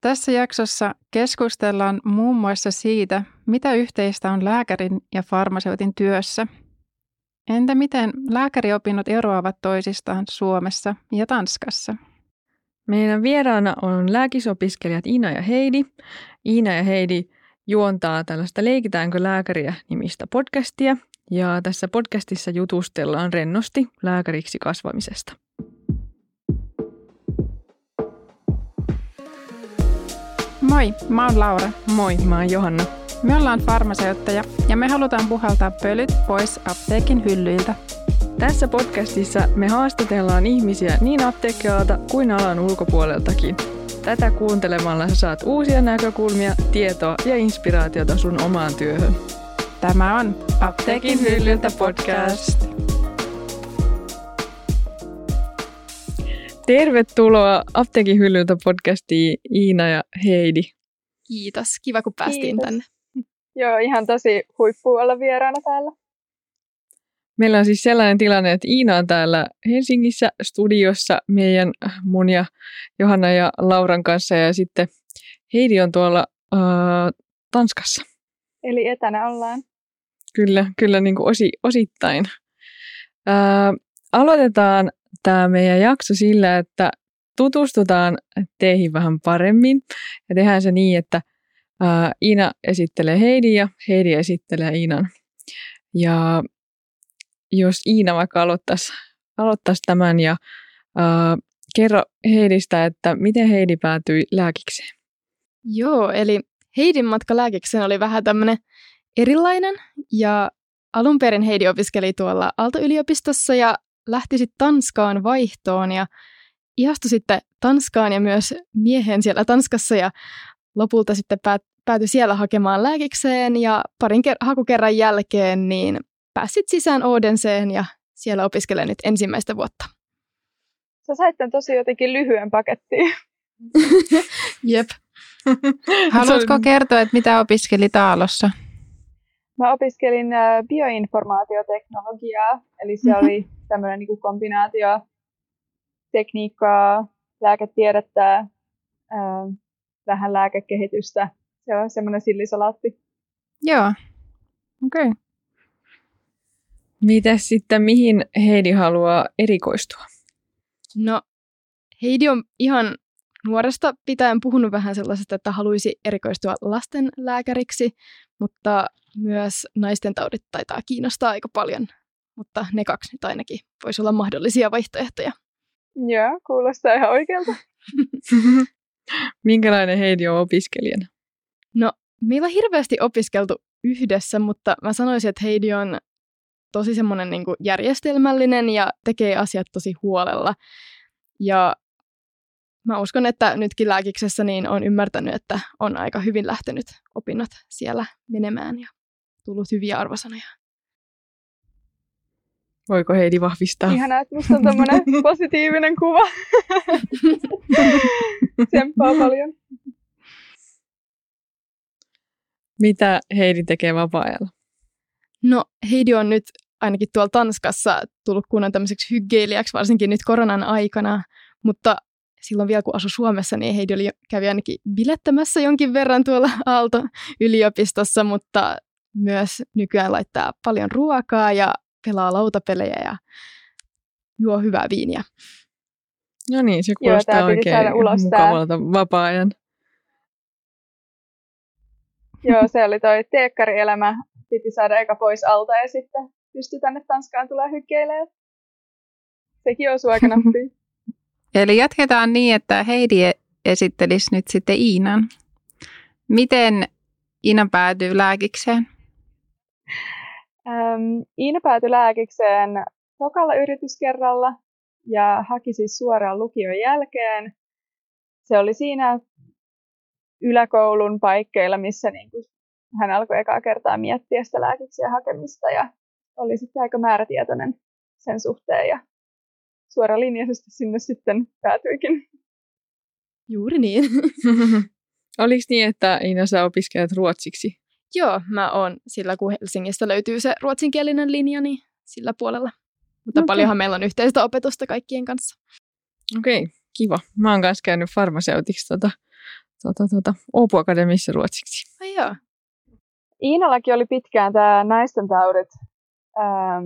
Tässä jaksossa keskustellaan muun muassa siitä, mitä yhteistä on lääkärin ja farmaseutin työssä. Entä miten lääkäriopinnot eroavat toisistaan Suomessa ja Tanskassa? Meidän vieraana on lääkisopiskelijat Iina ja Heidi. Iina ja Heidi juontaa tällaista Leikitäänkö lääkäriä nimistä podcastia. Ja tässä podcastissa jutustellaan rennosti lääkäriksi kasvamisesta. Moi, mä oon Laura. Moi, mä oon Johanna. Me ollaan farmaseutteja ja me halutaan puhaltaa pölyt pois apteekin hyllyiltä. Tässä podcastissa me haastatellaan ihmisiä niin apteekkialalta kuin alan ulkopuoleltakin. Tätä kuuntelemalla sä saat uusia näkökulmia, tietoa ja inspiraatiota sun omaan työhön. Tämä on Apteekin hyllyltä podcast. Tervetuloa Apteekin hyllyltä podcastiin Iina ja Heidi. Kiitos, kiva kun päästiin Kiitos. tänne. Joo, ihan tosi huippu olla vieraana täällä. Meillä on siis sellainen tilanne, että Iina on täällä Helsingissä studiossa meidän mun ja Johanna ja Lauran kanssa ja sitten Heidi on tuolla äh, Tanskassa. Eli etänä ollaan. Kyllä, kyllä niin kuin osi, osittain. Ää, aloitetaan tämä meidän jakso sillä, että tutustutaan teihin vähän paremmin. Ja tehdään se niin, että Iina esittelee Heidi ja Heidi esittelee Iinan. Ja jos Iina vaikka aloittaisi, aloittaisi tämän ja ää, kerro Heidistä, että miten Heidi päätyi lääkikseen. Joo, eli Heidin matka lääkikseen oli vähän tämmöinen erilainen. Ja alun perin Heidi opiskeli tuolla Aalto-yliopistossa ja lähti sitten Tanskaan vaihtoon ja ihastui sitten Tanskaan ja myös miehen siellä Tanskassa ja lopulta sitten päät, päätyi siellä hakemaan lääkikseen ja parin ker- hakukerran jälkeen niin pääsit sisään Odenseen ja siellä opiskelee nyt ensimmäistä vuotta. Sä sait tämän tosi jotenkin lyhyen pakettiin. Jep. Haluatko kertoa, että mitä opiskelit Aalossa? Mä opiskelin äh, bioinformaatioteknologiaa, eli se Mhm. oli tämmöinen niin kombinaatio tekniikkaa, lääketiedettä, äh, vähän lääkekehitystä. Se on semmoinen sillisalaatti. Joo. Okei. Okay. Mites sitten, mihin Heidi haluaa erikoistua? No, Heidi on ihan nuoresta pitäen puhunut vähän sellaisesta, että haluaisi erikoistua lastenlääkäriksi, mutta myös naisten taudit taitaa kiinnostaa aika paljon. Mutta ne kaksi nyt ainakin voisi olla mahdollisia vaihtoehtoja. Joo, kuulostaa ihan oikealta. Minkälainen Heidi on opiskelijana? No, meillä on hirveästi opiskeltu yhdessä, mutta mä sanoisin, että Heidi on tosi semmoinen niin järjestelmällinen ja tekee asiat tosi huolella. Ja mä uskon, että nytkin lääkiksessä niin on ymmärtänyt, että on aika hyvin lähtenyt opinnot siellä menemään ja tullut hyviä arvosanoja. Voiko Heidi vahvistaa? Ihanaa, että musta on tämmöinen positiivinen kuva. Tsemppaa paljon. Mitä Heidi tekee vapaa-ajalla? No, Heidi on nyt ainakin tuolla Tanskassa tullut kunnan tämmöiseksi hyggeilijäksi, varsinkin nyt koronan aikana, mutta silloin vielä kun asui Suomessa, niin Heidi oli, kävi ainakin bilettämässä jonkin verran tuolla Aalto-yliopistossa, mutta myös nykyään laittaa paljon ruokaa ja pelaa lautapelejä ja juo hyvää viiniä. No niin, se Joo, kuulostaa piti oikein ulos tää. mukavalta vapaa-ajan. Joo, se oli toi teekkarielämä. Piti saada eka pois alta ja sitten pystyi tänne Tanskaan tulee hykkeilemään. Sekin osui aika nappiin. Eli jatketaan niin, että Heidi e- esittelisi nyt sitten Iinan. Miten Iina päätyy lääkikseen? Ähm, Iina päätyi lääkikseen tokalla yrityskerralla ja haki siis suoraan lukion jälkeen. Se oli siinä yläkoulun paikkeilla, missä niin kuin hän alkoi ekaa kertaa miettiä sitä lääkiksien hakemista ja oli sitten aika määrätietoinen sen suhteen ja suoralinjaisesti sinne sitten päätyikin. Juuri niin. Oliko niin, että Iina sä opiskelet ruotsiksi? Joo, mä oon sillä, kun Helsingistä löytyy se ruotsinkielinen linja, niin sillä puolella. Mutta okay. paljonhan meillä on yhteistä opetusta kaikkien kanssa. Okei, kiva. Mä oon kanssa käynyt farmaseutiksi tota tota, tota, Åbo Akademissa ruotsiksi. Ai joo. Iinallakin oli pitkään tämä naisten taudit ähm,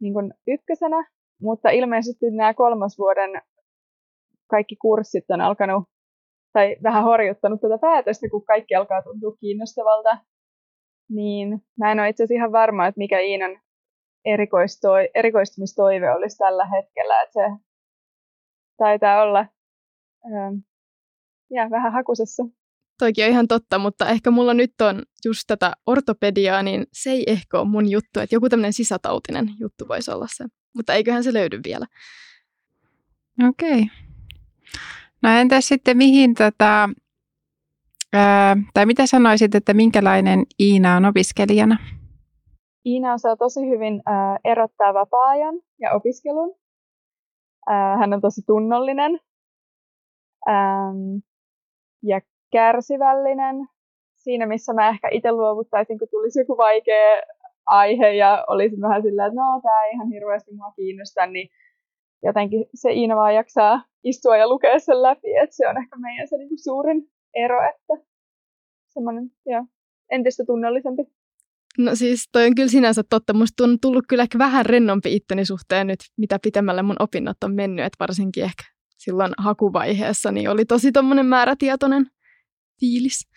niin kuin ykkösenä, mutta ilmeisesti nämä kolmosvuoden kaikki kurssit on alkanut, tai vähän horjuttanut tätä päätöstä, kun kaikki alkaa tuntua kiinnostavalta. Niin mä en ole itse asiassa ihan varma, että mikä Iinan erikoistoi, erikoistumistoive olisi tällä hetkellä, että se taitaa olla ähm, ja, vähän hakusessa. Toikin on ihan totta, mutta ehkä mulla nyt on just tätä ortopediaa, niin se ei ehkä ole mun juttu, että joku tämmöinen sisätautinen juttu voisi olla se. Mutta eiköhän se löydy vielä. Okei. Okay. No entäs sitten mihin tota, ää, tai mitä sanoisit, että minkälainen Iina on opiskelijana? Iina osaa tosi hyvin ää, erottaa vapaa-ajan ja opiskelun. Ää, hän on tosi tunnollinen ää, ja kärsivällinen. Siinä, missä mä ehkä itse luovuttaisin, kun tulisi joku vaikea aihe ja olisin vähän sillä, että no, tämä ei ihan hirveästi mua kiinnosta, niin jotenkin se Iina vaan jaksaa istua ja lukea sen läpi, että se on ehkä meidän se niinku suurin ero, että semmoinen, joo, entistä tunnollisempi. No siis toi on kyllä sinänsä totta. Musta on tullut kyllä ehkä vähän rennompi itteni suhteen nyt, mitä pitemmälle mun opinnot on mennyt, että varsinkin ehkä silloin hakuvaiheessa niin oli tosi tommonen määrätietoinen fiilis.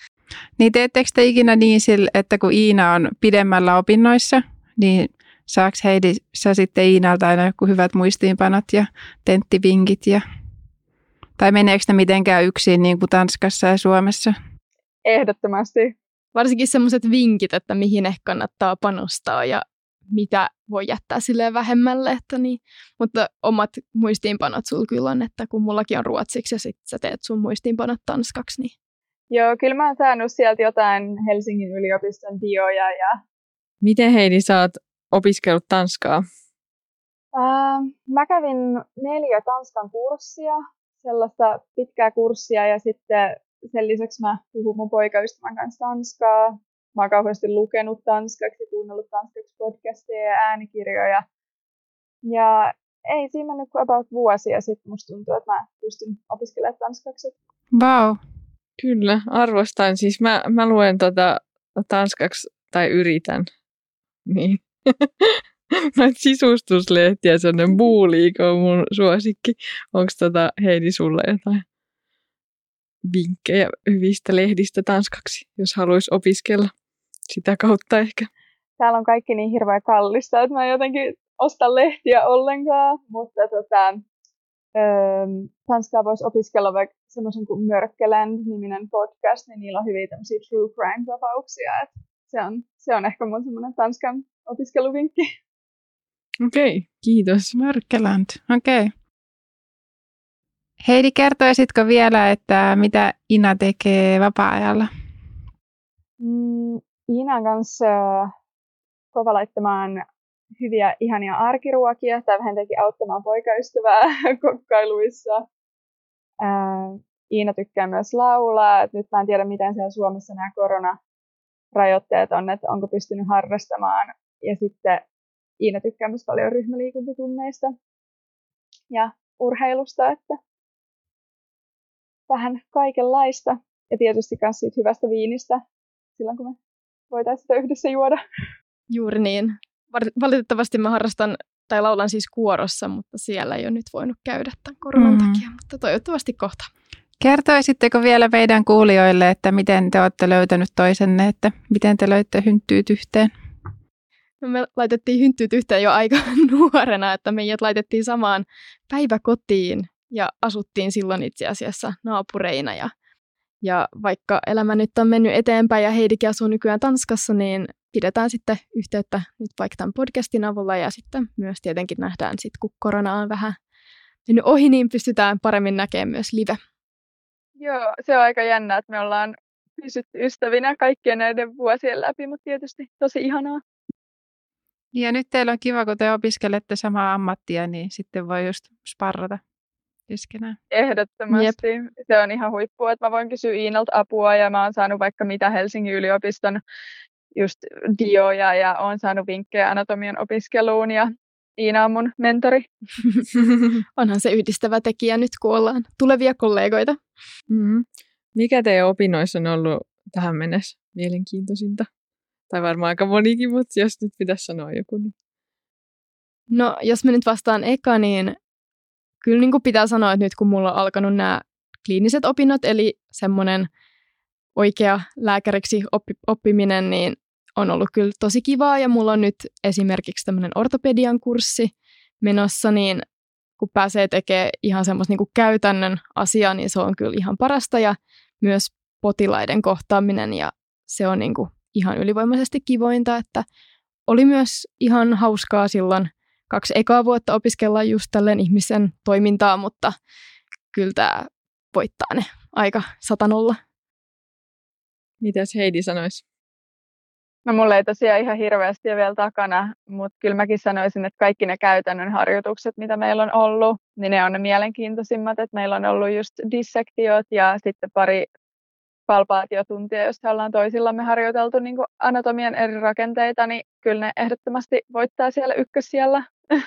Niin teettekö te ikinä niin, että kun Iina on pidemmällä opinnoissa, niin saako Heidi sä sitten Iinalta aina joku hyvät muistiinpanot ja tenttivinkit? Ja... Tai meneekö ne mitenkään yksin niin kuin Tanskassa ja Suomessa? Ehdottomasti. Varsinkin sellaiset vinkit, että mihin ehkä kannattaa panostaa ja mitä voi jättää sille vähemmälle. Että niin. Mutta omat muistiinpanot sulla kyllä on, että kun mullakin on ruotsiksi ja sitten sä teet sun muistiinpanot tanskaksi, niin Joo, kyllä mä oon saanut sieltä jotain Helsingin yliopiston dioja. Ja... Miten Heidi, sä oot opiskellut tanskaa? Uh, mä kävin neljä tanskan kurssia, sellaista pitkää kurssia ja sitten sen lisäksi mä puhun mun poikaystävän kanssa tanskaa. Mä oon kauheasti lukenut tanskaksi, kuunnellut tanskaksi podcasteja ja äänikirjoja. Ja ei siinä mennyt kuin about vuosi ja sitten musta tuntuu, että mä pystyn opiskelemaan tanskaksi. Wow. Kyllä, arvostan. Siis mä, mä luen tota tanskaksi tai yritän. Niin. Noita sisustuslehtiä, sellainen Buuliiko on mun suosikki. Onko tota Heidi sulle jotain vinkkejä hyvistä lehdistä tanskaksi, jos haluaisi opiskella sitä kautta ehkä? Täällä on kaikki niin hirveän kallista, että mä jotenkin ostan lehtiä ollenkaan, mutta tota, öö, Tanskaa voisi opiskella vaikka semmoisen kuin Mörkkeland-niminen podcast, niin niillä on hyvin tämmöisiä true crime-tapauksia. että se, on, se on ehkä mun semmoinen Tanskan opiskeluvinkki. Okei, okay, kiitos. Mörkkeland, okei. Okay. Heidi, kertoisitko vielä, että mitä Ina tekee vapaa-ajalla? Mm, Inan kanssa kova laittamaan hyviä, ihania arkiruokia tai vähän teki auttamaan poikaystävää kokkailuissa. Ää, Iina tykkää myös laulaa. Nyt mä en tiedä, miten siellä Suomessa nämä koronarajoitteet on, että onko pystynyt harrastamaan. Ja sitten Iina tykkää myös paljon ryhmäliikuntatunneista ja urheilusta, että vähän kaikenlaista. Ja tietysti myös siitä hyvästä viinistä silloin, kun me voitaisiin sitä yhdessä juoda. Juuri niin valitettavasti mä harrastan tai laulan siis kuorossa, mutta siellä ei ole nyt voinut käydä tämän koronan mm. takia, mutta toivottavasti kohta. Kertoisitteko vielä meidän kuulijoille, että miten te olette löytänyt toisenne, että miten te löitte hynttyyt yhteen? No me laitettiin hynttyyt yhteen jo aika nuorena, että meidät laitettiin samaan päiväkotiin ja asuttiin silloin itse asiassa naapureina. Ja, ja vaikka elämä nyt on mennyt eteenpäin ja Heidikin asuu nykyään Tanskassa, niin pidetään sitten yhteyttä nyt vaikka tämän podcastin avulla ja sitten myös tietenkin nähdään sitten, kun korona on vähän mennyt ohi, niin pystytään paremmin näkemään myös live. Joo, se on aika jännä, että me ollaan pysytty ystävinä kaikkien näiden vuosien läpi, mutta tietysti tosi ihanaa. Ja nyt teillä on kiva, kun te opiskelette samaa ammattia, niin sitten voi just sparrata keskenään. Ehdottomasti. Jep. Se on ihan huippua, että mä voin kysyä Iinalta apua ja mä oon saanut vaikka mitä Helsingin yliopiston just dioja ja olen saanut vinkkejä anatomian opiskeluun ja Iina on mun mentori. Onhan se yhdistävä tekijä nyt, kun ollaan tulevia kollegoita. Mm-hmm. Mikä teidän opinnoissa on ollut tähän mennessä mielenkiintoisinta? Tai varmaan aika monikin, mutta jos nyt pitäisi sanoa joku. Niin. No, jos mä nyt vastaan eka, niin kyllä niin kuin pitää sanoa, että nyt kun mulla on alkanut nämä kliiniset opinnot, eli semmoinen oikea lääkäriksi oppi, oppiminen, niin on ollut kyllä tosi kivaa. Ja mulla on nyt esimerkiksi tämmöinen ortopedian kurssi menossa, niin kun pääsee tekemään ihan semmoista niin käytännön asiaa, niin se on kyllä ihan parasta. Ja myös potilaiden kohtaaminen, ja se on niin kuin ihan ylivoimaisesti kivointa, että oli myös ihan hauskaa silloin kaksi ekaa vuotta opiskella just tälleen ihmisen toimintaa, mutta kyllä tämä voittaa ne aika satanolla. Mitäs Heidi sanoisi? No mulla ei tosiaan ihan hirveästi ole vielä takana, mutta kyllä mäkin sanoisin, että kaikki ne käytännön harjoitukset, mitä meillä on ollut, niin ne on ne mielenkiintoisimmat. Että meillä on ollut just dissektiot ja sitten pari palpaatiotuntia, josta ollaan toisillamme harjoiteltu niin anatomian eri rakenteita, niin kyllä ne ehdottomasti voittaa siellä ykkössiellä.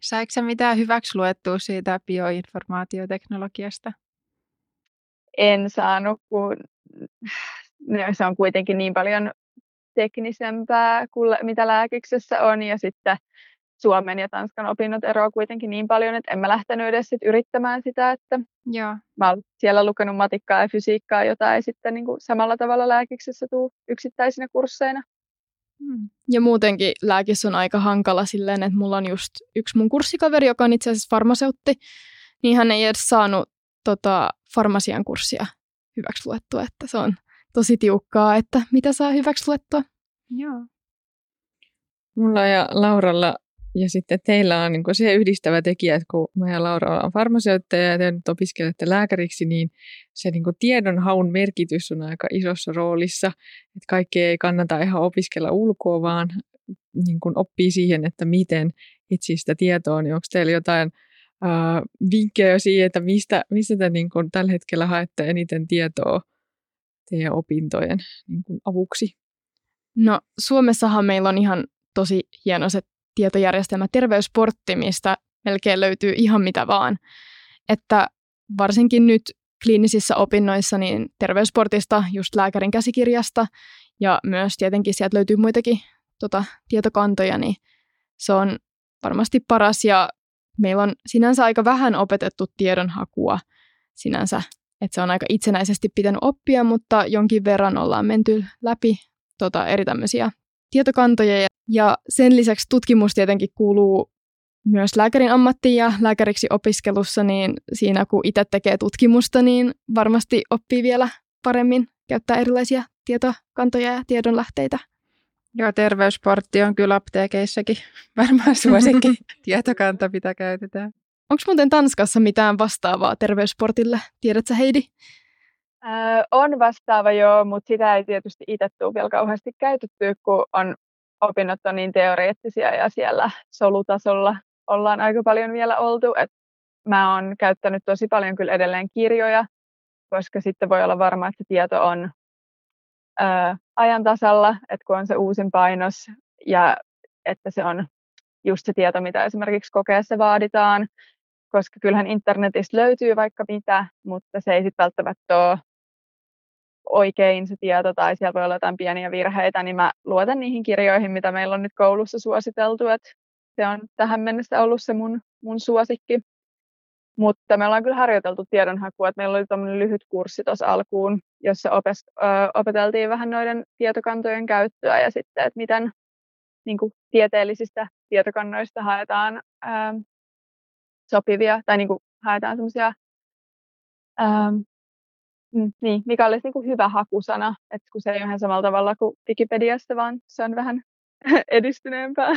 Saiko sä mitään hyväksi luettua siitä bioinformaatioteknologiasta? En saanut, kun se on kuitenkin niin paljon teknisempää kuin mitä lääkiksessä on, ja sitten Suomen ja Tanskan opinnot eroavat kuitenkin niin paljon, että en mä lähtenyt edes sit yrittämään sitä, että Joo. mä olen siellä lukenut matikkaa ja fysiikkaa, jota ei sitten niin kuin samalla tavalla lääkiksessä tule yksittäisinä kursseina. Hmm. Ja muutenkin lääkis on aika hankala silleen, että mulla on just yksi mun kurssikaveri, joka on itse asiassa farmaseutti, niin hän ei edes saanut tota, farmasian kurssia hyväksi luettua, että se on tosi tiukkaa, että mitä saa hyväksi luettua. Joo. Mulla ja Lauralla ja sitten teillä on niin se yhdistävä tekijä, että kun mä ja Laura ollaan farmaseutteja ja te nyt opiskelette lääkäriksi, niin se niin tiedonhaun merkitys on aika isossa roolissa. Että kaikki ei kannata ihan opiskella ulkoa, vaan niin oppii siihen, että miten itse sitä tietoa, niin onko teillä jotain äh, vinkkejä siihen, että mistä, mistä te niin tällä hetkellä haette eniten tietoa teidän opintojen niin avuksi? No Suomessahan meillä on ihan tosi hieno se tietojärjestelmä Terveysportti, mistä melkein löytyy ihan mitä vaan. Että varsinkin nyt kliinisissä opinnoissa niin terveysportista, just lääkärin käsikirjasta ja myös tietenkin sieltä löytyy muitakin tota, tietokantoja, niin se on varmasti paras ja meillä on sinänsä aika vähän opetettu tiedonhakua sinänsä, että se on aika itsenäisesti pitänyt oppia, mutta jonkin verran ollaan menty läpi tota, eri tämmöisiä tietokantoja ja sen lisäksi tutkimus tietenkin kuuluu myös lääkärin ammattiin ja lääkäriksi opiskelussa, niin siinä kun itse tekee tutkimusta, niin varmasti oppii vielä paremmin käyttää erilaisia tietokantoja ja tiedonlähteitä. Joo, terveysportti on kyllä apteekeissakin varmaan suosikki tietokanta, mitä käytetään. Onko muuten Tanskassa mitään vastaavaa terveysportille? Tiedätkö Heidi? Öö, on vastaava joo, mutta sitä ei tietysti itse tule vielä kauheasti käytetty, kun on opinnot on niin teoreettisia ja siellä solutasolla ollaan aika paljon vielä oltu. Et mä oon käyttänyt tosi paljon kyllä edelleen kirjoja, koska sitten voi olla varma, että tieto on ää, ajan tasalla, että kun on se uusin painos ja että se on just se tieto, mitä esimerkiksi kokeessa vaaditaan, koska kyllähän internetistä löytyy vaikka mitä, mutta se ei sitten välttämättä ole oikein se tieto tai siellä voi olla jotain pieniä virheitä, niin mä luotan niihin kirjoihin, mitä meillä on nyt koulussa suositeltu, että se on tähän mennessä ollut se mun, mun suosikki. Mutta me ollaan kyllä harjoiteltu tiedonhakua, että meillä oli tämmöinen lyhyt kurssi tuossa alkuun, jossa opes, ö, opeteltiin vähän noiden tietokantojen käyttöä ja sitten, että miten niin kuin, tieteellisistä tietokannoista haetaan ö, sopivia, tai niin kuin, haetaan semmoisia Mm, niin, mikä olisi niin kuin hyvä hakusana, että kun se ei ole ihan samalla tavalla kuin Wikipediassa, vaan se on vähän edistyneempää.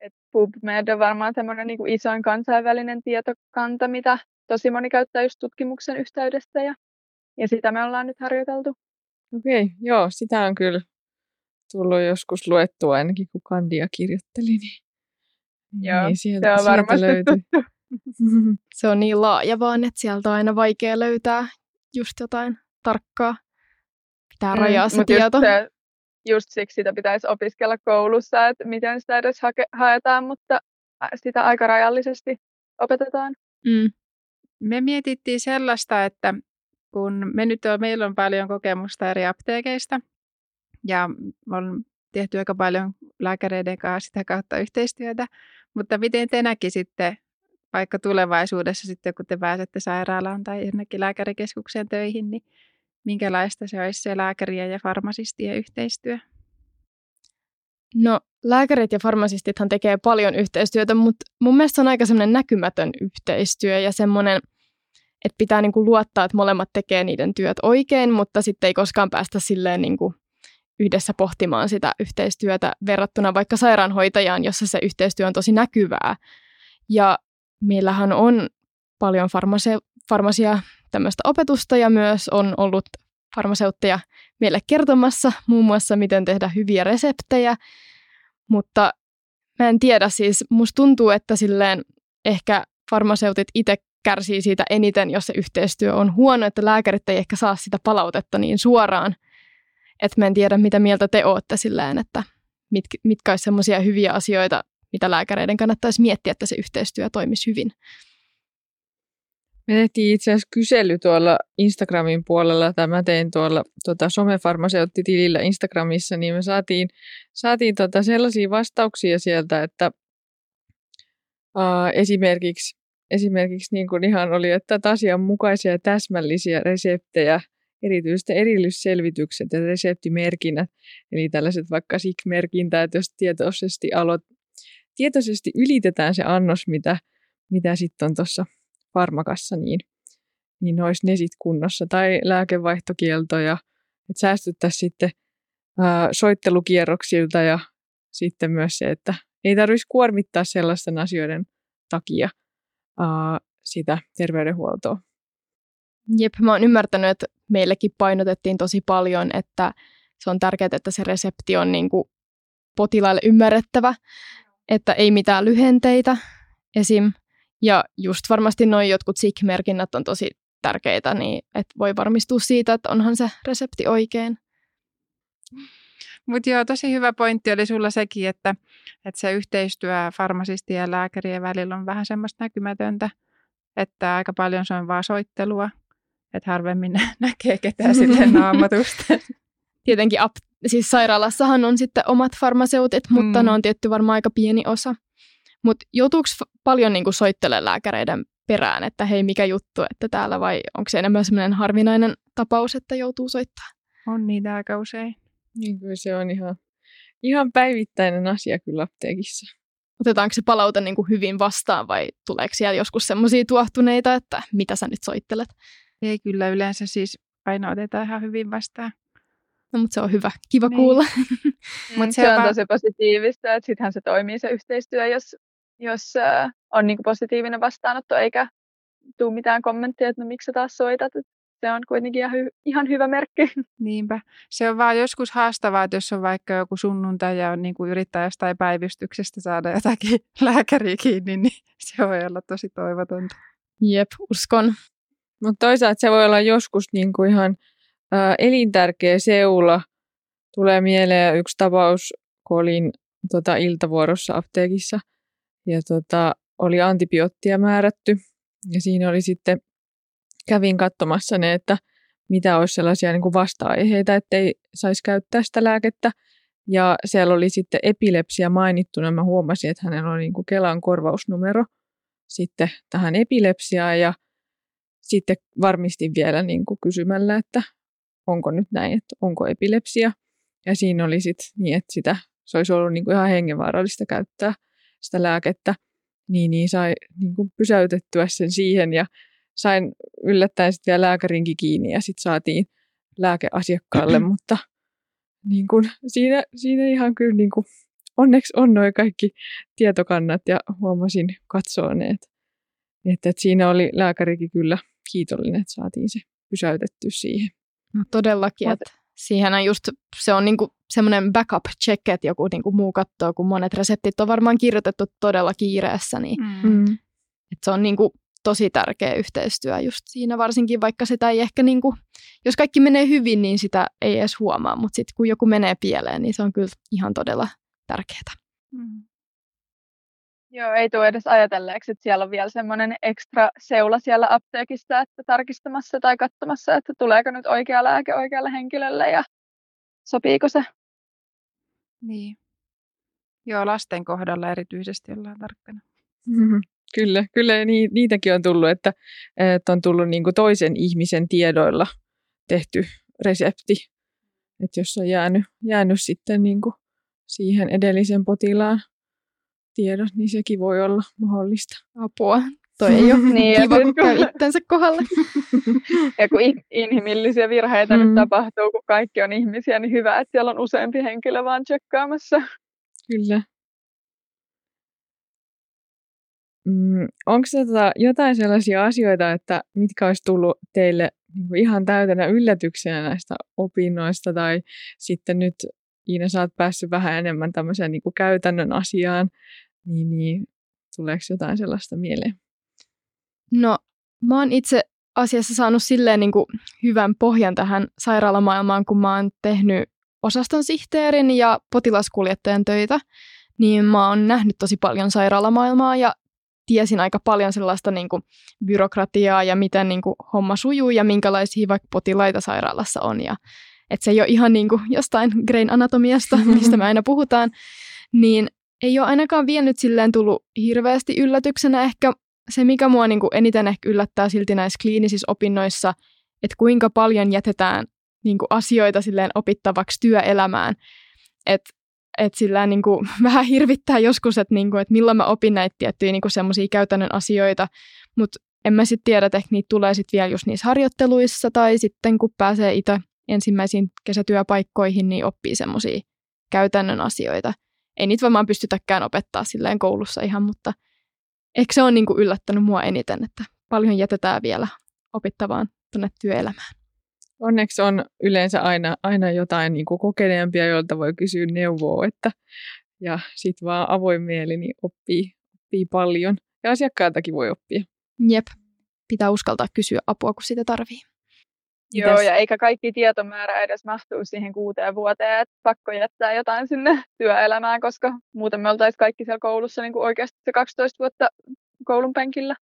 Et PubMed on varmaan semmoinen niin kuin isoin kansainvälinen tietokanta, mitä tosi moni käyttää just tutkimuksen yhteydessä ja, ja sitä me ollaan nyt harjoiteltu. Okei, okay, joo, sitä on kyllä tullut joskus luettua ainakin kun kandia kirjoitteli. Niin, joo, niin sieltä, se on varmasti löytyy. tuttu. Se on niin laaja vaan, että sieltä on aina vaikea löytää just jotain tarkkaa. Pitää mm, rajaa se tieto. Just, se, just siksi sitä pitäisi opiskella koulussa, että miten sitä edes hake, haetaan, mutta sitä aika rajallisesti opetetaan. Mm. me mietittiin sellaista, että kun me nyt on, meillä on paljon kokemusta eri apteekeista ja on tehty aika paljon lääkäreiden kanssa sitä kautta yhteistyötä, mutta miten te näkisitte vaikka tulevaisuudessa sitten, kun te pääsette sairaalaan tai jonnekin lääkärikeskukseen töihin, niin minkälaista se olisi se lääkärien ja farmasistien yhteistyö? No lääkärit ja farmasistithan tekee paljon yhteistyötä, mutta mun mielestä se on aika semmoinen näkymätön yhteistyö ja semmoinen, että pitää niinku luottaa, että molemmat tekee niiden työt oikein, mutta sitten ei koskaan päästä silleen niinku yhdessä pohtimaan sitä yhteistyötä verrattuna vaikka sairaanhoitajaan, jossa se yhteistyö on tosi näkyvää. Ja meillähän on paljon farmase- farmasia tämmöistä opetusta ja myös on ollut farmaseutteja meille kertomassa muun muassa, miten tehdä hyviä reseptejä, mutta mä en tiedä siis, musta tuntuu, että silleen ehkä farmaseutit itse kärsii siitä eniten, jos se yhteistyö on huono, että lääkärit ei ehkä saa sitä palautetta niin suoraan. Että mä en tiedä, mitä mieltä te ootte silleen, että mit, mitkä olisi semmoisia hyviä asioita, mitä lääkäreiden kannattaisi miettiä, että se yhteistyö toimisi hyvin. Me tehtiin itse asiassa kysely tuolla Instagramin puolella, tai mä tein tuolla tota, somefarmaseuttitilillä Instagramissa, niin me saatiin, saatiin tota sellaisia vastauksia sieltä, että uh, esimerkiksi, esimerkiksi niin kuin ihan oli, että asianmukaisia ja täsmällisiä reseptejä, erityisesti erillisselvitykset ja reseptimerkinnät, eli tällaiset vaikka SIK-merkintä, että jos tietoisesti, aloit, tietoisesti ylitetään se annos, mitä, mitä sitten on tuossa farmakassa, niin, niin olisi ne sitten kunnossa. Tai lääkevaihtokieltoja, että säästyttäisiin sitten ää, soittelukierroksilta ja sitten myös se, että ei tarvitsisi kuormittaa sellaisten asioiden takia ää, sitä terveydenhuoltoa. Jep, mä oon ymmärtänyt, että meillekin painotettiin tosi paljon, että se on tärkeää, että se resepti on niin kuin potilaille ymmärrettävä, että ei mitään lyhenteitä esim. Ja just varmasti noin jotkut SIG-merkinnät on tosi tärkeitä, niin että voi varmistua siitä, että onhan se resepti oikein. Mutta joo, tosi hyvä pointti oli sulla sekin, että, että se yhteistyö farmasistien ja lääkärien välillä on vähän semmoista näkymätöntä, että aika paljon se on vaan soittelua, että harvemmin näkee ketään sitten naamatusta. Tietenkin ap- siis sairaalassahan on sitten omat farmaseutit, mutta mm. ne on tietty varmaan aika pieni osa. Mutta joutuuko paljon niinku soittelemaan lääkäreiden perään, että hei mikä juttu, että täällä vai onko se enemmän sellainen harvinainen tapaus, että joutuu soittaa? On niitä aika usein. Niin kyllä se on ihan, ihan päivittäinen asia kyllä apteekissa. Otetaanko se palaute niin kuin hyvin vastaan vai tuleeko siellä joskus semmoisia tuohtuneita, että mitä sä nyt soittelet? Ei kyllä yleensä siis aina otetaan ihan hyvin vastaan. No, mutta se on hyvä. Kiva niin. kuulla. Mut se, se on va- tosi positiivista, että sittenhän se toimii se yhteistyö, jos jos äh, on niin kuin positiivinen vastaanotto eikä tule mitään kommentteja, että no miksi sä taas soitat. Se on kuitenkin ihan, hy- ihan hyvä merkki. Niinpä. Se on vaan joskus haastavaa, että jos on vaikka joku sunnuntai ja on niin kuin yrittää jostain päivystyksestä saada jotakin lääkäriä kiinni, niin se voi olla tosi toivotonta. Jep, uskon. Mutta toisaalta se voi olla joskus niin kuin ihan elintärkeä seula. Tulee mieleen yksi tapaus, kun olin tota, iltavuorossa apteekissa – ja tota, oli antibioottia määrätty. Ja siinä oli sitten, kävin katsomassa ne, että mitä olisi sellaisia niin kuin vasta-aiheita, ettei saisi käyttää sitä lääkettä. Ja siellä oli sitten epilepsia mainittuna. Mä huomasin, että hänellä oli niin kuin Kelan korvausnumero sitten tähän epilepsiaan. Ja sitten varmistin vielä niin kuin kysymällä, että onko nyt näin, että onko epilepsia. Ja siinä oli sitten niin, että sitä, se olisi ollut niin kuin ihan hengenvaarallista käyttää sitä lääkettä, niin, niin sai niin kuin pysäytettyä sen siihen ja sain yllättäen sitten vielä lääkärinkin kiinni ja sitten saatiin lääke asiakkaalle, mutta niin kuin, siinä, siinä ihan kyllä niin kuin, onneksi on noin kaikki tietokannat ja huomasin katsoa ne, että, että, että siinä oli lääkärikin kyllä kiitollinen, että saatiin se pysäytetty siihen. No todellakin, Mut, että siihen on just, se on niinku semmoinen backup check, että joku niinku muu katsoo, kun monet reseptit on varmaan kirjoitettu todella kiireessä, niin mm. mm. että se on niinku tosi tärkeä yhteistyö just siinä, varsinkin vaikka sitä ei ehkä, niinku, jos kaikki menee hyvin, niin sitä ei edes huomaa, mutta sitten kun joku menee pieleen, niin se on kyllä ihan todella tärkeää. Mm. Joo, ei tule edes ajatelleeksi, että siellä on vielä semmoinen ekstra seula siellä apteekissa, että tarkistamassa tai katsomassa, että tuleeko nyt oikea lääke oikealle henkilölle ja sopiiko se. Niin. Joo, lasten kohdalla erityisesti ollaan tarkkana. Mm-hmm. Kyllä, kyllä ni, niitäkin on tullut, että, että on tullut niin kuin toisen ihmisen tiedoilla tehty resepti. Että jos on jäänyt, jäänyt sitten niin kuin siihen edellisen potilaan tiedot, niin sekin voi olla mahdollista. Apua. Toi ei ole niin, kiva, kun käy itsensä kohdalle. ja kun inhimillisiä virheitä mm. nyt tapahtuu, kun kaikki on ihmisiä, niin hyvä, että siellä on useampi henkilö vaan tsekkaamassa. Kyllä. Mm, onko tota jotain sellaisia asioita, että mitkä olisi tullut teille niin ihan täytänä yllätyksenä näistä opinnoista, tai sitten nyt Iina, sä oot päässyt vähän enemmän tämmöiseen niin kuin käytännön asiaan, niin, niin tuleeko jotain sellaista mieleen? No, mä oon itse asiassa saanut silleen niin kuin hyvän pohjan tähän sairaalamaailmaan, kun mä oon tehnyt osaston sihteerin ja potilaskuljettajan töitä, niin mä oon nähnyt tosi paljon sairaalamaailmaa ja tiesin aika paljon sellaista niin kuin byrokratiaa ja miten niin kuin homma sujuu ja minkälaisia vaikka potilaita sairaalassa on. Ja, että se ei ole ihan niin kuin jostain Grain anatomiasta, mistä me aina puhutaan, niin ei ole ainakaan vienyt silleen tullut hirveästi yllätyksenä. Ehkä se, mikä mua niin kuin eniten ehkä yllättää silti näissä kliinisissä opinnoissa, että kuinka paljon jätetään niin kuin asioita silleen opittavaksi työelämään. Että et sillä niin kuin, vähän hirvittää joskus, että, niin kuin, että milloin mä opin näitä tiettyjä niin semmoisia käytännön asioita, mutta en mä sitten tiedä, että niitä tulee sitten vielä just niissä harjoitteluissa tai sitten kun pääsee itse ensimmäisiin kesätyöpaikkoihin, niin oppii semmoisia käytännön asioita. Ei niitä varmaan pystytäkään opettaa silleen koulussa ihan, mutta ehkä se on niin kuin yllättänyt mua eniten, että paljon jätetään vielä opittavaan tuonne työelämään. Onneksi on yleensä aina, aina jotain niin kuin kokeneempia, joilta voi kysyä neuvoa, että, ja sitten vaan avoin mieli niin oppii, oppii paljon. Ja asiakkailtakin voi oppia. Jep, pitää uskaltaa kysyä apua, kun sitä tarvii. Joo, Mitäs? ja eikä kaikki tietomäärä edes mahtuu siihen kuuteen vuoteen, että pakko jättää jotain sinne työelämään, koska muuten me oltaisiin kaikki siellä koulussa niin kuin oikeasti se 12 vuotta koulun penkillä.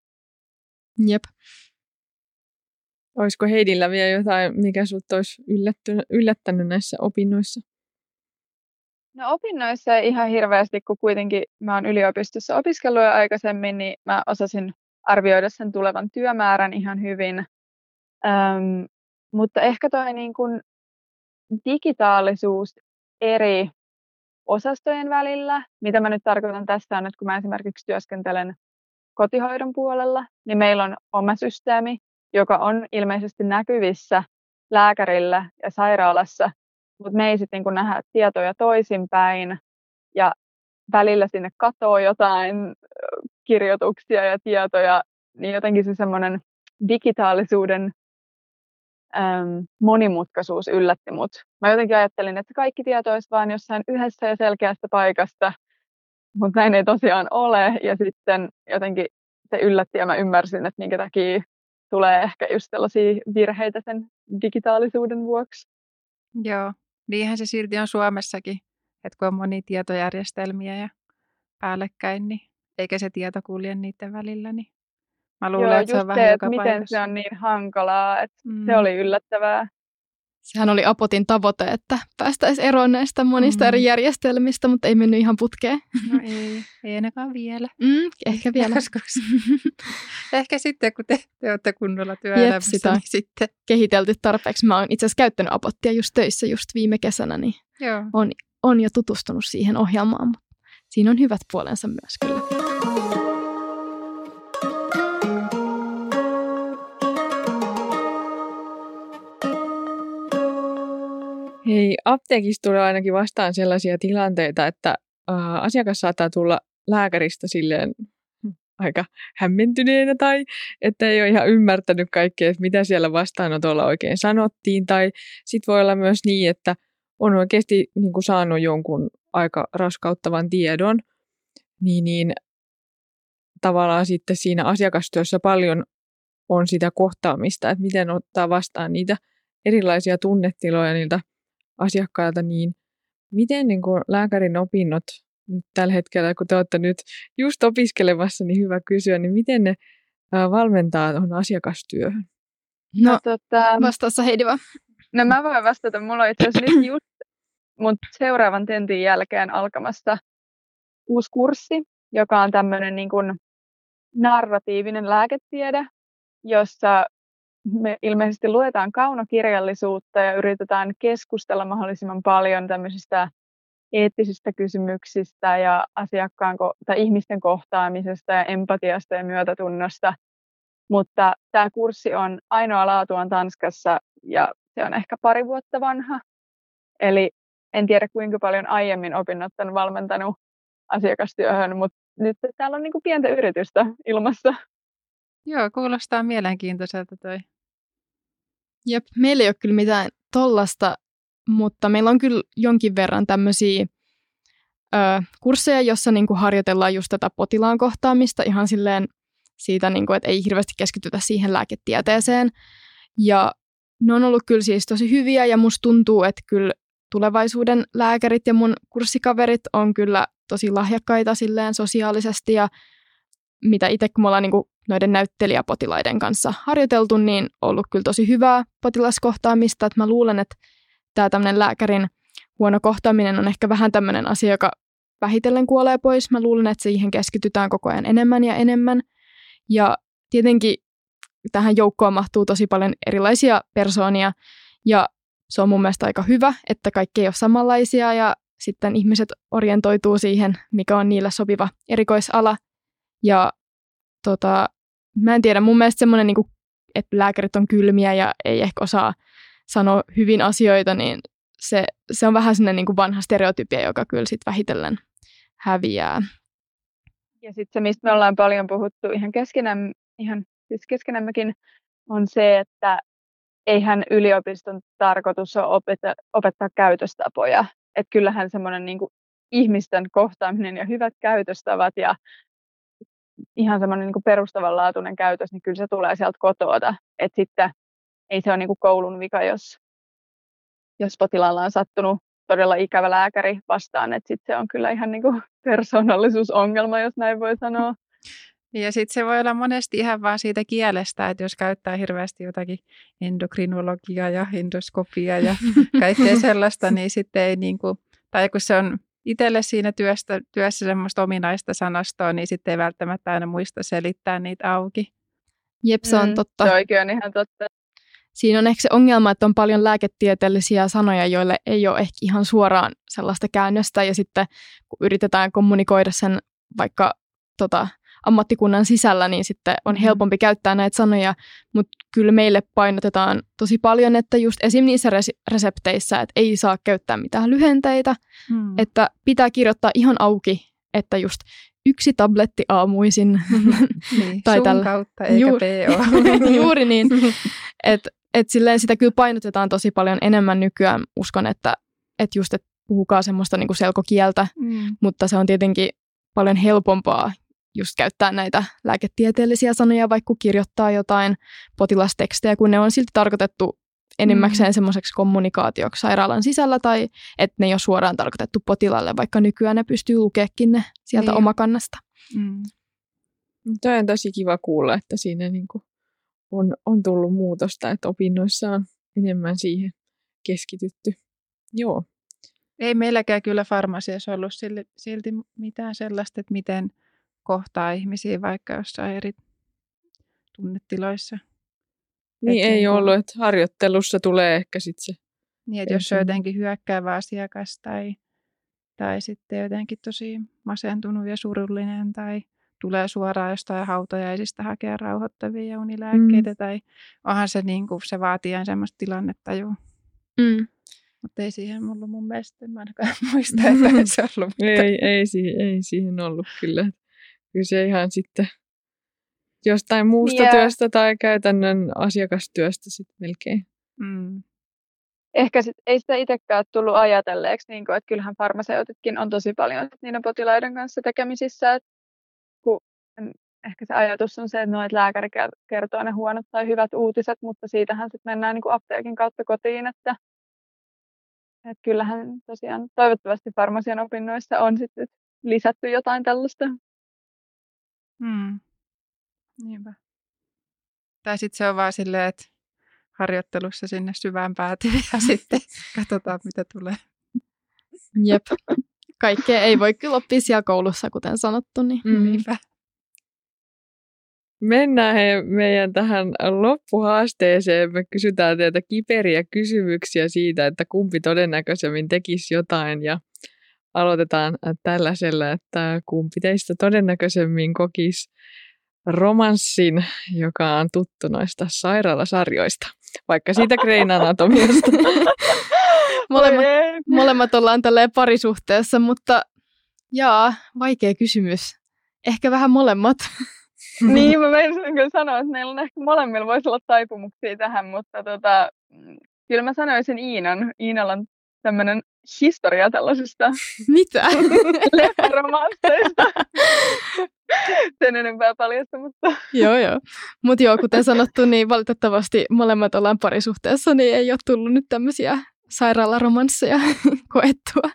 Jep. Olisiko Heidillä vielä jotain, mikä sinut olisi yllättänyt näissä opinnoissa? No opinnoissa ei ihan hirveästi, kun kuitenkin mä oon yliopistossa opiskellut jo aikaisemmin, niin mä osasin arvioida sen tulevan työmäärän ihan hyvin. Öm, mutta ehkä toi niin digitaalisuus eri osastojen välillä, mitä mä nyt tarkoitan tässä on, että kun mä esimerkiksi työskentelen kotihoidon puolella, niin meillä on oma systeemi, joka on ilmeisesti näkyvissä lääkärillä ja sairaalassa, mutta me ei sitten niin nähdä tietoja toisinpäin ja välillä sinne katoo jotain kirjoituksia ja tietoja, niin jotenkin se semmoinen digitaalisuuden äm, monimutkaisuus yllätti mut. Mä jotenkin ajattelin, että kaikki tieto olisi vain jossain yhdessä ja selkeästä paikasta, mutta näin ei tosiaan ole. Ja sitten jotenkin se yllätti ja mä ymmärsin, että minkä takia tulee ehkä just sellaisia virheitä sen digitaalisuuden vuoksi. Joo, niinhän se silti on Suomessakin, että kun on monia tietojärjestelmiä ja päällekkäin, niin eikä se tieto kulje niiden välillä, niin Mä luulen, Joo, että se on vähän se, että miten paikassa. se on niin hankalaa, että mm. se oli yllättävää. Sehän oli Apotin tavoite, että päästäisiin eroon näistä monista mm. eri järjestelmistä, mutta ei mennyt ihan putkeen. No ei, ei ainakaan vielä. Mm, ehkä vielä. ehkä sitten, kun te, te olette kunnolla työelämässä, Jep, sitä niin sitten. kehitelty tarpeeksi. Mä oon itse asiassa käyttänyt Apottia just töissä just viime kesänä, niin Joo. On, on jo tutustunut siihen ohjelmaan. Mutta siinä on hyvät puolensa myös kyllä. Hei, apteekissa tulee ainakin vastaan sellaisia tilanteita, että äh, asiakas saattaa tulla lääkäristä silleen aika hämmentyneenä tai että ei ole ihan ymmärtänyt kaikkea, että mitä siellä vastaanotolla oikein sanottiin. Tai sitten voi olla myös niin, että on oikeasti niin kuin saanut jonkun aika raskauttavan tiedon, niin, niin tavallaan sitten siinä asiakastyössä paljon on sitä kohtaamista, että miten ottaa vastaan niitä erilaisia tunnetiloja niiltä asiakkailta, niin miten niin kuin lääkärin opinnot nyt tällä hetkellä, kun te olette nyt just opiskelemassa, niin hyvä kysyä, niin miten ne valmentaa tuohon asiakastyöhön? No, no tota, vastaassa Heidi vaan. No mä voin vastata. Mulla on itse asiassa nyt just mut seuraavan tentin jälkeen alkamassa uusi kurssi, joka on tämmöinen niin kuin narratiivinen lääketiede, jossa me ilmeisesti luetaan kaunokirjallisuutta ja yritetään keskustella mahdollisimman paljon tämmöisistä eettisistä kysymyksistä ja asiakkaan tai ihmisten kohtaamisesta ja empatiasta ja myötätunnosta. Mutta tämä kurssi on ainoa laatuaan Tanskassa ja se on ehkä pari vuotta vanha. Eli en tiedä kuinka paljon aiemmin opinnot on valmentanut asiakastyöhön, mutta nyt täällä on niinku pientä yritystä ilmassa. Joo, kuulostaa mielenkiintoiselta toi. Jep, meillä ei ole kyllä mitään tollasta, mutta meillä on kyllä jonkin verran tämmöisiä ö, kursseja, jossa niinku harjoitellaan just tätä potilaan kohtaamista ihan silleen siitä, niinku, että ei hirveästi keskitytä siihen lääketieteeseen. Ja ne on ollut kyllä siis tosi hyviä ja musta tuntuu, että kyllä tulevaisuuden lääkärit ja mun kurssikaverit on kyllä tosi lahjakkaita silleen sosiaalisesti ja mitä itse kun me ollaan niin noiden näyttelijäpotilaiden kanssa harjoiteltu, niin ollut kyllä tosi hyvää potilaskohtaamista. Että mä luulen, että tämä tämmöinen lääkärin huono kohtaaminen on ehkä vähän tämmöinen asia, joka vähitellen kuolee pois. Mä luulen, että siihen keskitytään koko ajan enemmän ja enemmän. Ja tietenkin tähän joukkoon mahtuu tosi paljon erilaisia persoonia ja se on mun mielestä aika hyvä, että kaikki ei ole samanlaisia ja sitten ihmiset orientoituu siihen, mikä on niille sopiva erikoisala. Ja tota, mä en tiedä, mun mielestä semmoinen, niin että lääkärit on kylmiä ja ei ehkä osaa sanoa hyvin asioita, niin se, se on vähän sellainen niin vanha stereotypia, joka kyllä sitten vähitellen häviää. Ja sitten se, mistä me ollaan paljon puhuttu ihan, keskenäm, ihan siis keskenämmekin, on se, että eihän yliopiston tarkoitus ole opettaa, opettaa käytöstapoja. Että kyllähän semmoinen niin ihmisten kohtaaminen ja hyvät käytöstavat ja ihan semmoinen niin perustavanlaatuinen käytös, niin kyllä se tulee sieltä kotoa. Että sitten ei se ole niin koulun vika, jos, jos potilaalla on sattunut todella ikävä lääkäri vastaan, että sitten se on kyllä ihan niin persoonallisuusongelma, jos näin voi sanoa. Ja sitten se voi olla monesti ihan vaan siitä kielestä, että jos käyttää hirveästi jotakin endokrinologiaa ja endoskopiaa ja kaikkea sellaista, niin sitten ei niin kuin, tai kun se on itselle siinä työstä, työssä semmoista ominaista sanastoa, niin sitten ei välttämättä aina muista selittää niitä auki. Jep, se on mm, totta. Se oikein on ihan totta. Siinä on ehkä se ongelma, että on paljon lääketieteellisiä sanoja, joille ei ole ehkä ihan suoraan sellaista käännöstä, ja sitten kun yritetään kommunikoida sen vaikka tota, ammattikunnan sisällä, niin sitten on mm. helpompi käyttää näitä sanoja, mutta kyllä meille painotetaan tosi paljon, että just esim. niissä resepteissä, että ei saa käyttää mitään lyhenteitä, mm. että pitää kirjoittaa ihan auki, että just yksi tabletti aamuisin. niin, tai tällä. kautta eikä Juur, PO. juuri niin. Että et silleen sitä kyllä painotetaan tosi paljon enemmän nykyään. Uskon, että et just, että puhukaa semmoista niinku selkokieltä, mm. mutta se on tietenkin paljon helpompaa just käyttää näitä lääketieteellisiä sanoja, vaikka kirjoittaa jotain potilastekstejä, kun ne on silti tarkoitettu enimmäkseen mm. semmoiseksi kommunikaatioksi sairaalan sisällä tai että ne ei ole suoraan tarkoitettu potilaalle, vaikka nykyään ne pystyy lukeekin ne sieltä niin. omakannasta. Mm. Tuo on tosi kiva kuulla, että siinä niinku on, on tullut muutosta, että opinnoissa on enemmän siihen keskitytty. Joo. Ei meilläkään kyllä farmasiassa ollut silti mitään sellaista, että miten – kohtaa ihmisiä vaikka jossain eri tunnetiloissa. Niin Et ei niin ollut, että harjoittelussa tulee ehkä sitten se. Niin, että jos on jotenkin hyökkäävä asiakas tai, tai sitten jotenkin tosi masentunut ja surullinen tai tulee suoraan jostain hautajaisista hakea rauhoittavia unilääkkeitä mm. tai onhan se niin kuin, se vaatii ihan semmoista tilannetta jo. Mm. Mutta ei siihen ollut mun mielestä, mä ainakaan muista, että se ollut. ei, ei, ei siihen ollut kyllä kyllä se ihan sitten jostain muusta yeah. työstä tai käytännön asiakastyöstä sitten melkein. Mm. Ehkä sit, ei sitä itsekään tullut ajatelleeksi, niin kuin, että kyllähän farmaseutitkin on tosi paljon niiden potilaiden kanssa tekemisissä. Että kun, ehkä se ajatus on se, että, no, että lääkäri kertoo ne huonot tai hyvät uutiset, mutta siitähän sitten mennään niin apteekin kautta kotiin, että, että kyllähän tosiaan toivottavasti farmasian opinnoissa on sitten lisätty jotain tällaista. Hmm. Niinpä. Tai sitten se on vaan silleen, että harjoittelussa sinne syvään päätyy ja sitten katsotaan, mitä tulee. Jep. Kaikkea ei voi kyllä oppia siellä koulussa, kuten sanottu. Niin. Mm. Niinpä. Mennään he meidän tähän loppuhaasteeseen. Me kysytään teiltä kiperiä kysymyksiä siitä, että kumpi todennäköisemmin tekisi jotain ja aloitetaan tällaisella, että kumpi teistä todennäköisemmin kokisi romanssin, joka on tuttu noista sairaalasarjoista, vaikka siitä Grey'n Anatomiasta. molemmat, molemmat ollaan tälleen parisuhteessa, mutta jaa, vaikea kysymys. Ehkä vähän molemmat. niin, mä menisin kyllä sanoa, että meillä on ehkä molemmilla voisi olla taipumuksia tähän, mutta tota, kyllä mä sanoisin Iinan. Iinalla on tämmöinen historia tällaisista Mitä? romansseista. Sen enempää paljastamatta. joo, joo. Mutta joo, kuten sanottu, niin valitettavasti molemmat ollaan parisuhteessa, niin ei ole tullut nyt tämmöisiä sairaalaromansseja koettua.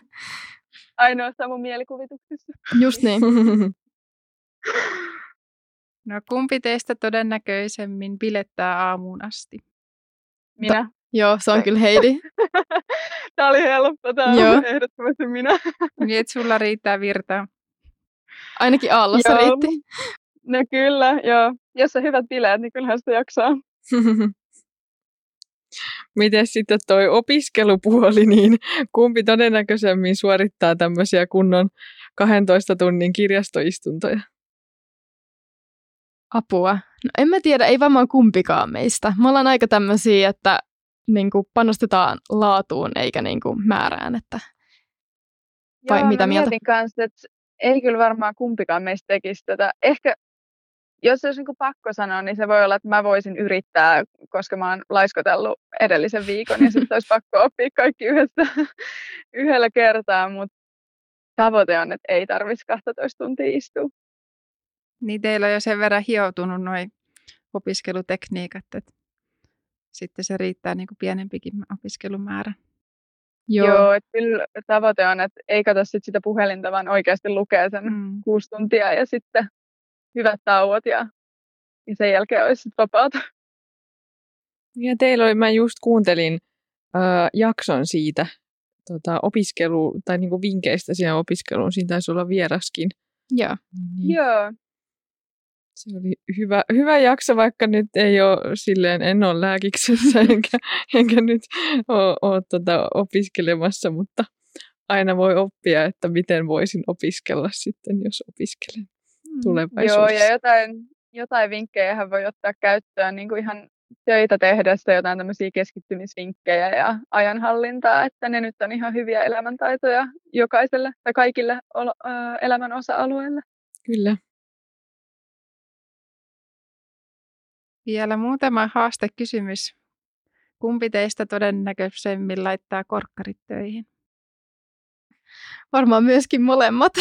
Ainoastaan mun mielikuvituksessa. Just niin. No kumpi teistä todennäköisemmin bilettää aamuun asti? Minä. Joo, se on kyllä Heidi. Tämä oli helppo, tämä Joo. on ehdottomasti minä. Niin, että sulla riittää virtaa. Ainakin Aallossa Joo. riitti. No kyllä, joo. Jos on hyvät bileet, niin kyllähän sitä jaksaa. Miten sitten toi opiskelupuoli, niin kumpi todennäköisemmin suorittaa tämmöisiä kunnon 12 tunnin kirjastoistuntoja? Apua. No en mä tiedä, ei varmaan kumpikaan meistä. Me ollaan aika tämmöisiä, että niin kuin panostetaan laatuun eikä niin kuin määrään. Että... Vai Joo, mitä mieltä? mietin kanssa, että ei kyllä varmaan kumpikaan meistä tekisi tätä. Ehkä, jos olisi niin pakko sanoa, niin se voi olla, että mä voisin yrittää, koska mä oon laiskotellut edellisen viikon ja sitten olisi pakko oppia kaikki yhdessä, yhdellä kertaa, mutta tavoite on, että ei tarvitsisi 12 tuntia istua. Niin teillä on jo sen verran hioutunut noin opiskelutekniikat, että sitten se riittää niin kuin pienempikin opiskelumäärä. Joo, Joo että kyllä tavoite on, että ei katso sit sitä puhelinta, vaan oikeasti lukee sen Mm. kuusi tuntia ja sitten hyvät tauot ja, ja sen jälkeen olisi sit vapaata. Ja teillä oli, mä just kuuntelin äh, jakson siitä tota, opiskelu, tai niinku vinkkeistä siihen opiskeluun. Siinä taisi olla vieraskin. Joo. Niin, Joo, Se oli hyvä, hyvä jakso, vaikka nyt ei ole silleen, en ole lääkiksessä enkä, enkä nyt ole, ole tota, opiskelemassa, mutta aina voi oppia, että miten voisin opiskella sitten, jos opiskelen Mm. Joo tulevaisuudessa. ja jotain, jotain vinkkejä voi ottaa käyttöön niin kuin ihan töitä tehdessä, jotain tämmöisiä keskittymisvinkkejä ja ajanhallintaa, että ne nyt on ihan hyviä elämäntaitoja jokaiselle tai kaikille elämän osa-alueille. Kyllä. Vielä muutama haastekysymys. Kumpi teistä todennäköisemmin laittaa korkkarit töihin? Varmaan myöskin molemmat.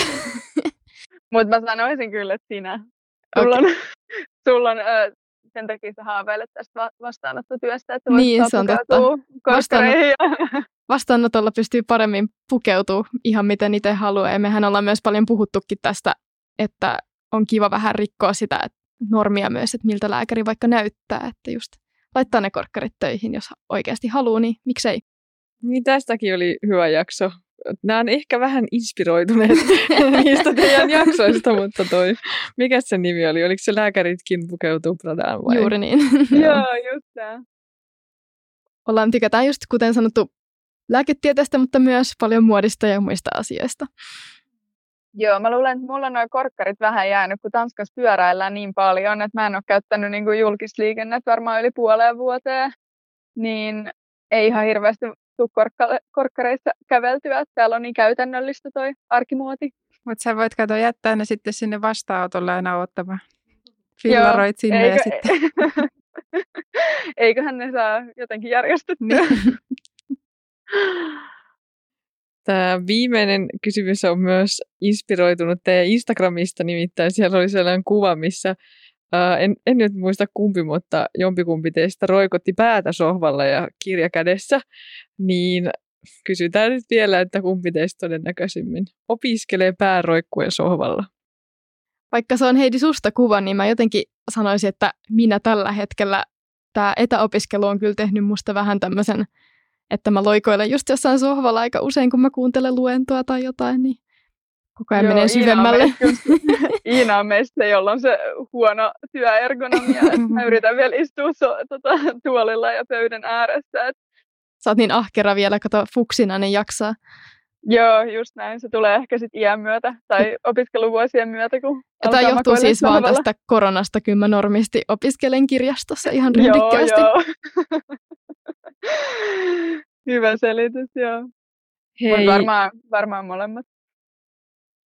Mutta mä sanoisin kyllä, että sinä. Sulla on, sulla on ö, sen takia sä haaveilet tästä va- vastaanottotyöstä, että voit Niin, se on totta. Ja... Vastaanotolla pystyy paremmin pukeutumaan ihan miten itse haluaa. Ja mehän ollaan myös paljon puhuttukin tästä, että on kiva vähän rikkoa sitä normia myös, että miltä lääkäri vaikka näyttää. Että just laittaa ne korkkarit töihin, jos oikeasti haluaa, niin miksei. Niin tästäkin oli hyvä jakso. Nämä on ehkä vähän inspiroituneet niistä teidän jaksoista, mutta toi, mikä se nimi oli? Oliko se lääkäritkin pukeutuu Pradaan vai? Juuri niin. Joo, just tää. ollaan tykätään just kuten sanottu lääketieteestä, mutta myös paljon muodista ja muista asioista. Joo, mä luulen, että mulla on nuo korkkarit vähän jäänyt, kun Tanskassa pyöräillään niin paljon, että mä en ole käyttänyt niin kuin julkista liikennettä varmaan yli puoleen vuoteen, niin ei ihan hirveästi tuu korkka- korkkareissa käveltyä, täällä on niin käytännöllistä toi arkimuoti. Mutta sä voit kato jättää ne sitten sinne vastaanotolle aina ottamaan. Fillaroit sinne ja Eikö- sitten. Eiköhän ne saa jotenkin järjestettyä. Niin. Tämä viimeinen kysymys on myös inspiroitunut teidän Instagramista, nimittäin siellä oli sellainen kuva, missä en, en nyt muista kumpi, mutta jompikumpi teistä roikotti päätä sohvalla ja kirja kädessä. Niin kysytään nyt vielä, että kumpi teistä todennäköisimmin opiskelee pääroikkuen sohvalla. Vaikka se on Heidi susta kuva, niin mä jotenkin sanoisin, että minä tällä hetkellä tämä etäopiskelu on kyllä tehnyt musta vähän tämmöisen, että mä loikoilen just jossain sohvalla aika usein, kun mä kuuntelen luentoa tai jotain, niin koko ajan menee syvemmälle. Iina on meistä, jolla on se huono työergonomia, että mä yritän vielä istua so, tota, tuolilla ja pöydän ääressä. Et... Sä oot niin ahkera vielä, kato fuksina, niin jaksaa. Joo, just näin. Se tulee ehkä sitten iän myötä tai opiskeluvuosien myötä, kun ja Tämä johtuu siis vaan tästä koronasta. Kyllä mä normisti opiskelen kirjastossa ihan ryhdikkäästi. Joo, joo. Hyvä selitys, joo. Hei. varmaan, varmaan molemmat.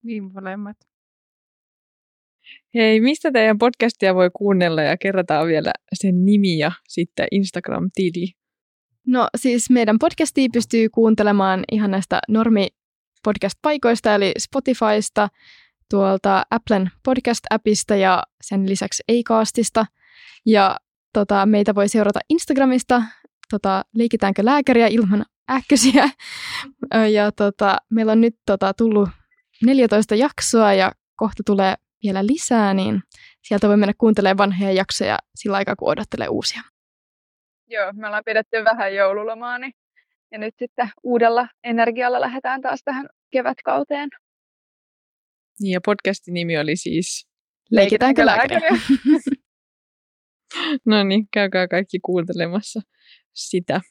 Niin molemmat. Hei, mistä teidän podcastia voi kuunnella ja kerrataan vielä sen nimi ja sitten Instagram-tili? No siis meidän podcastia pystyy kuuntelemaan ihan näistä normi podcast-paikoista, eli Spotifysta, tuolta Applen podcast-appista ja sen lisäksi Acastista. Ja tota, meitä voi seurata Instagramista, tota, leikitäänkö lääkäriä ilman äkkösiä. Ja tota, meillä on nyt tota, tullut 14 jaksoa ja kohta tulee vielä lisää, niin sieltä voi mennä kuuntelemaan vanhoja jaksoja sillä aikaa, kun odottelee uusia. Joo, me ollaan pidetty vähän joululomaa, niin ja nyt sitten uudella energialla lähdetään taas tähän kevätkauteen. Niin ja podcastin nimi oli siis Leikitäänkö lääkäriä? no niin, käykää kaikki kuuntelemassa sitä.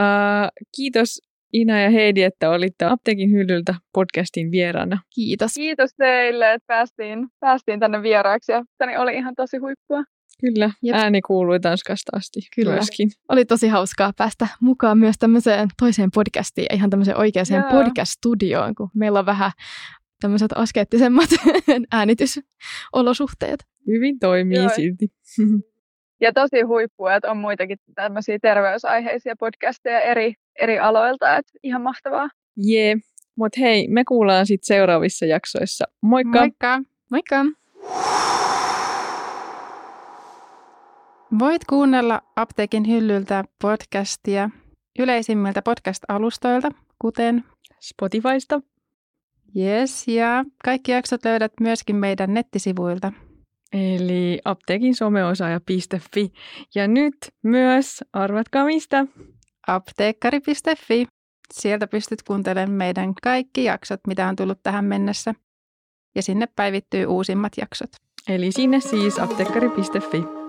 Uh, kiitos Ina ja Heidi, että olitte Apteekin hyllyltä podcastin vieraana. Kiitos. Kiitos teille, että päästiin, päästiin tänne vieraaksi ja tänne oli ihan tosi huippua. Kyllä, Jep. ääni kuului Tanskasta asti Kyllä. myöskin. Oli tosi hauskaa päästä mukaan myös tämmöiseen toiseen podcastiin, ihan tämmöiseen oikeaan podcast-studioon, kun meillä on vähän tämmöiset askeettisemmat äänitysolosuhteet. Hyvin toimii Joo. silti. Ja tosi huippua, että on muitakin tämmöisiä terveysaiheisia podcasteja eri, eri aloilta, että ihan mahtavaa. Jee, yeah. mutta hei, me kuullaan sitten seuraavissa jaksoissa. Moikka! Moikka! Moikka! Voit kuunnella Apteekin hyllyltä podcastia yleisimmiltä podcast-alustoilta, kuten Spotifysta. Yes, ja kaikki jaksot löydät myöskin meidän nettisivuilta. Eli apteekin someosaaja.fi. Ja nyt myös, arvatkaa mistä? Apteekkari.fi. Sieltä pystyt kuuntelemaan meidän kaikki jaksot, mitä on tullut tähän mennessä. Ja sinne päivittyy uusimmat jaksot. Eli sinne siis apteekkari.fi.